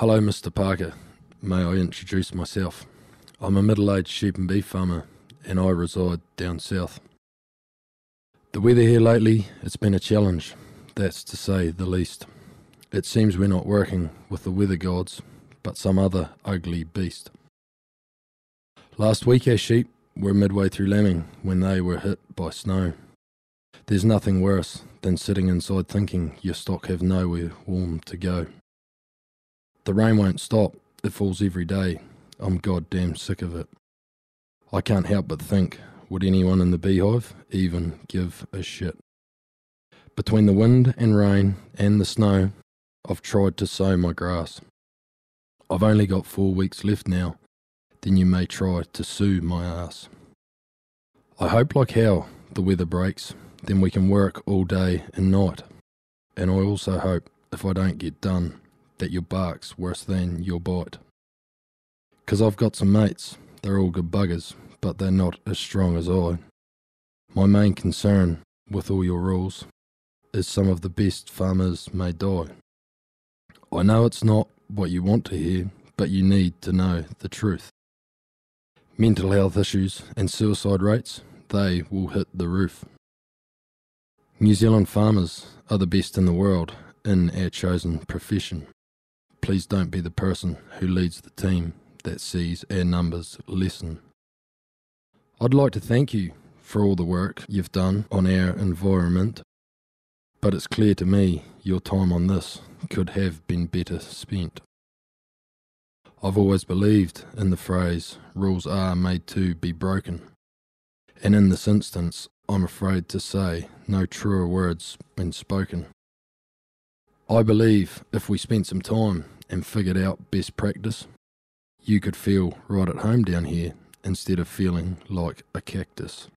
Hello, Mr. Parker. May I introduce myself? I'm a middle aged sheep and beef farmer, and I reside down south. The weather here lately, it's been a challenge, that's to say the least. It seems we're not working with the weather gods, but some other ugly beast. Last week, our sheep were midway through lambing when they were hit by snow. There's nothing worse than sitting inside thinking your stock have nowhere warm to go. The rain won't stop, it falls every day. I'm goddamn sick of it. I can't help but think, would anyone in the beehive even give a shit? Between the wind and rain and the snow, I've tried to sow my grass. I've only got four weeks left now, then you may try to sue my ass. I hope like hell the weather breaks, then we can work all day and night. And I also hope, if I don't get done, that your bark's worse than your bite. 'Cause I've got some mates, they're all good buggers, but they're not as strong as I. My main concern with all your rules is some of the best farmers may die. I know it's not what you want to hear, but you need to know the truth. Mental health issues and suicide rates, they will hit the roof. New Zealand farmers are the best in the world in our chosen profession. Please don't be the person who leads the team that sees our numbers lessen. I'd like to thank you for all the work you've done on our environment, but it's clear to me your time on this could have been better spent. I've always believed in the phrase, rules are made to be broken. And in this instance, I'm afraid to say no truer words been spoken. I believe if we spent some time and figured out best practice, you could feel right at home down here instead of feeling like a cactus.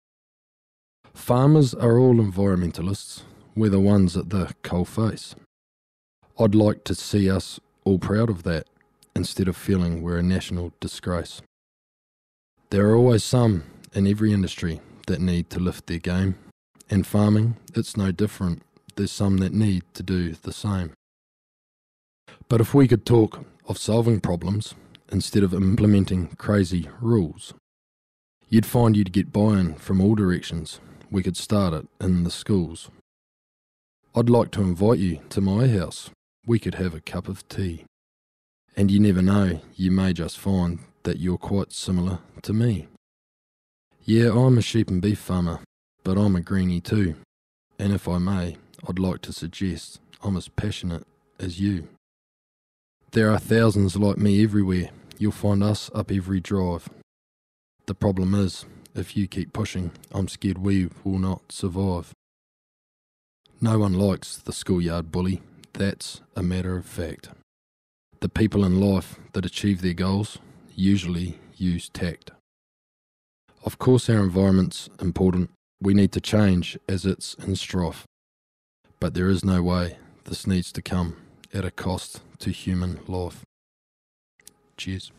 Farmers are all environmentalists, we're the ones at the coal face. I'd like to see us all proud of that instead of feeling we're a national disgrace. There are always some in every industry that need to lift their game, and farming, it's no different. There's some that need to do the same. But if we could talk of solving problems instead of implementing crazy rules, you'd find you'd get buy in from all directions. We could start it in the schools. I'd like to invite you to my house. We could have a cup of tea. And you never know, you may just find that you're quite similar to me. Yeah, I'm a sheep and beef farmer, but I'm a greenie too. And if I may, I'd like to suggest I'm as passionate as you. There are thousands like me everywhere. You'll find us up every drive. The problem is, if you keep pushing, I'm scared we will not survive. No one likes the schoolyard bully, that's a matter of fact. The people in life that achieve their goals usually use tact. Of course, our environment's important. We need to change as it's in strife. But there is no way this needs to come at a cost to human life. Cheers.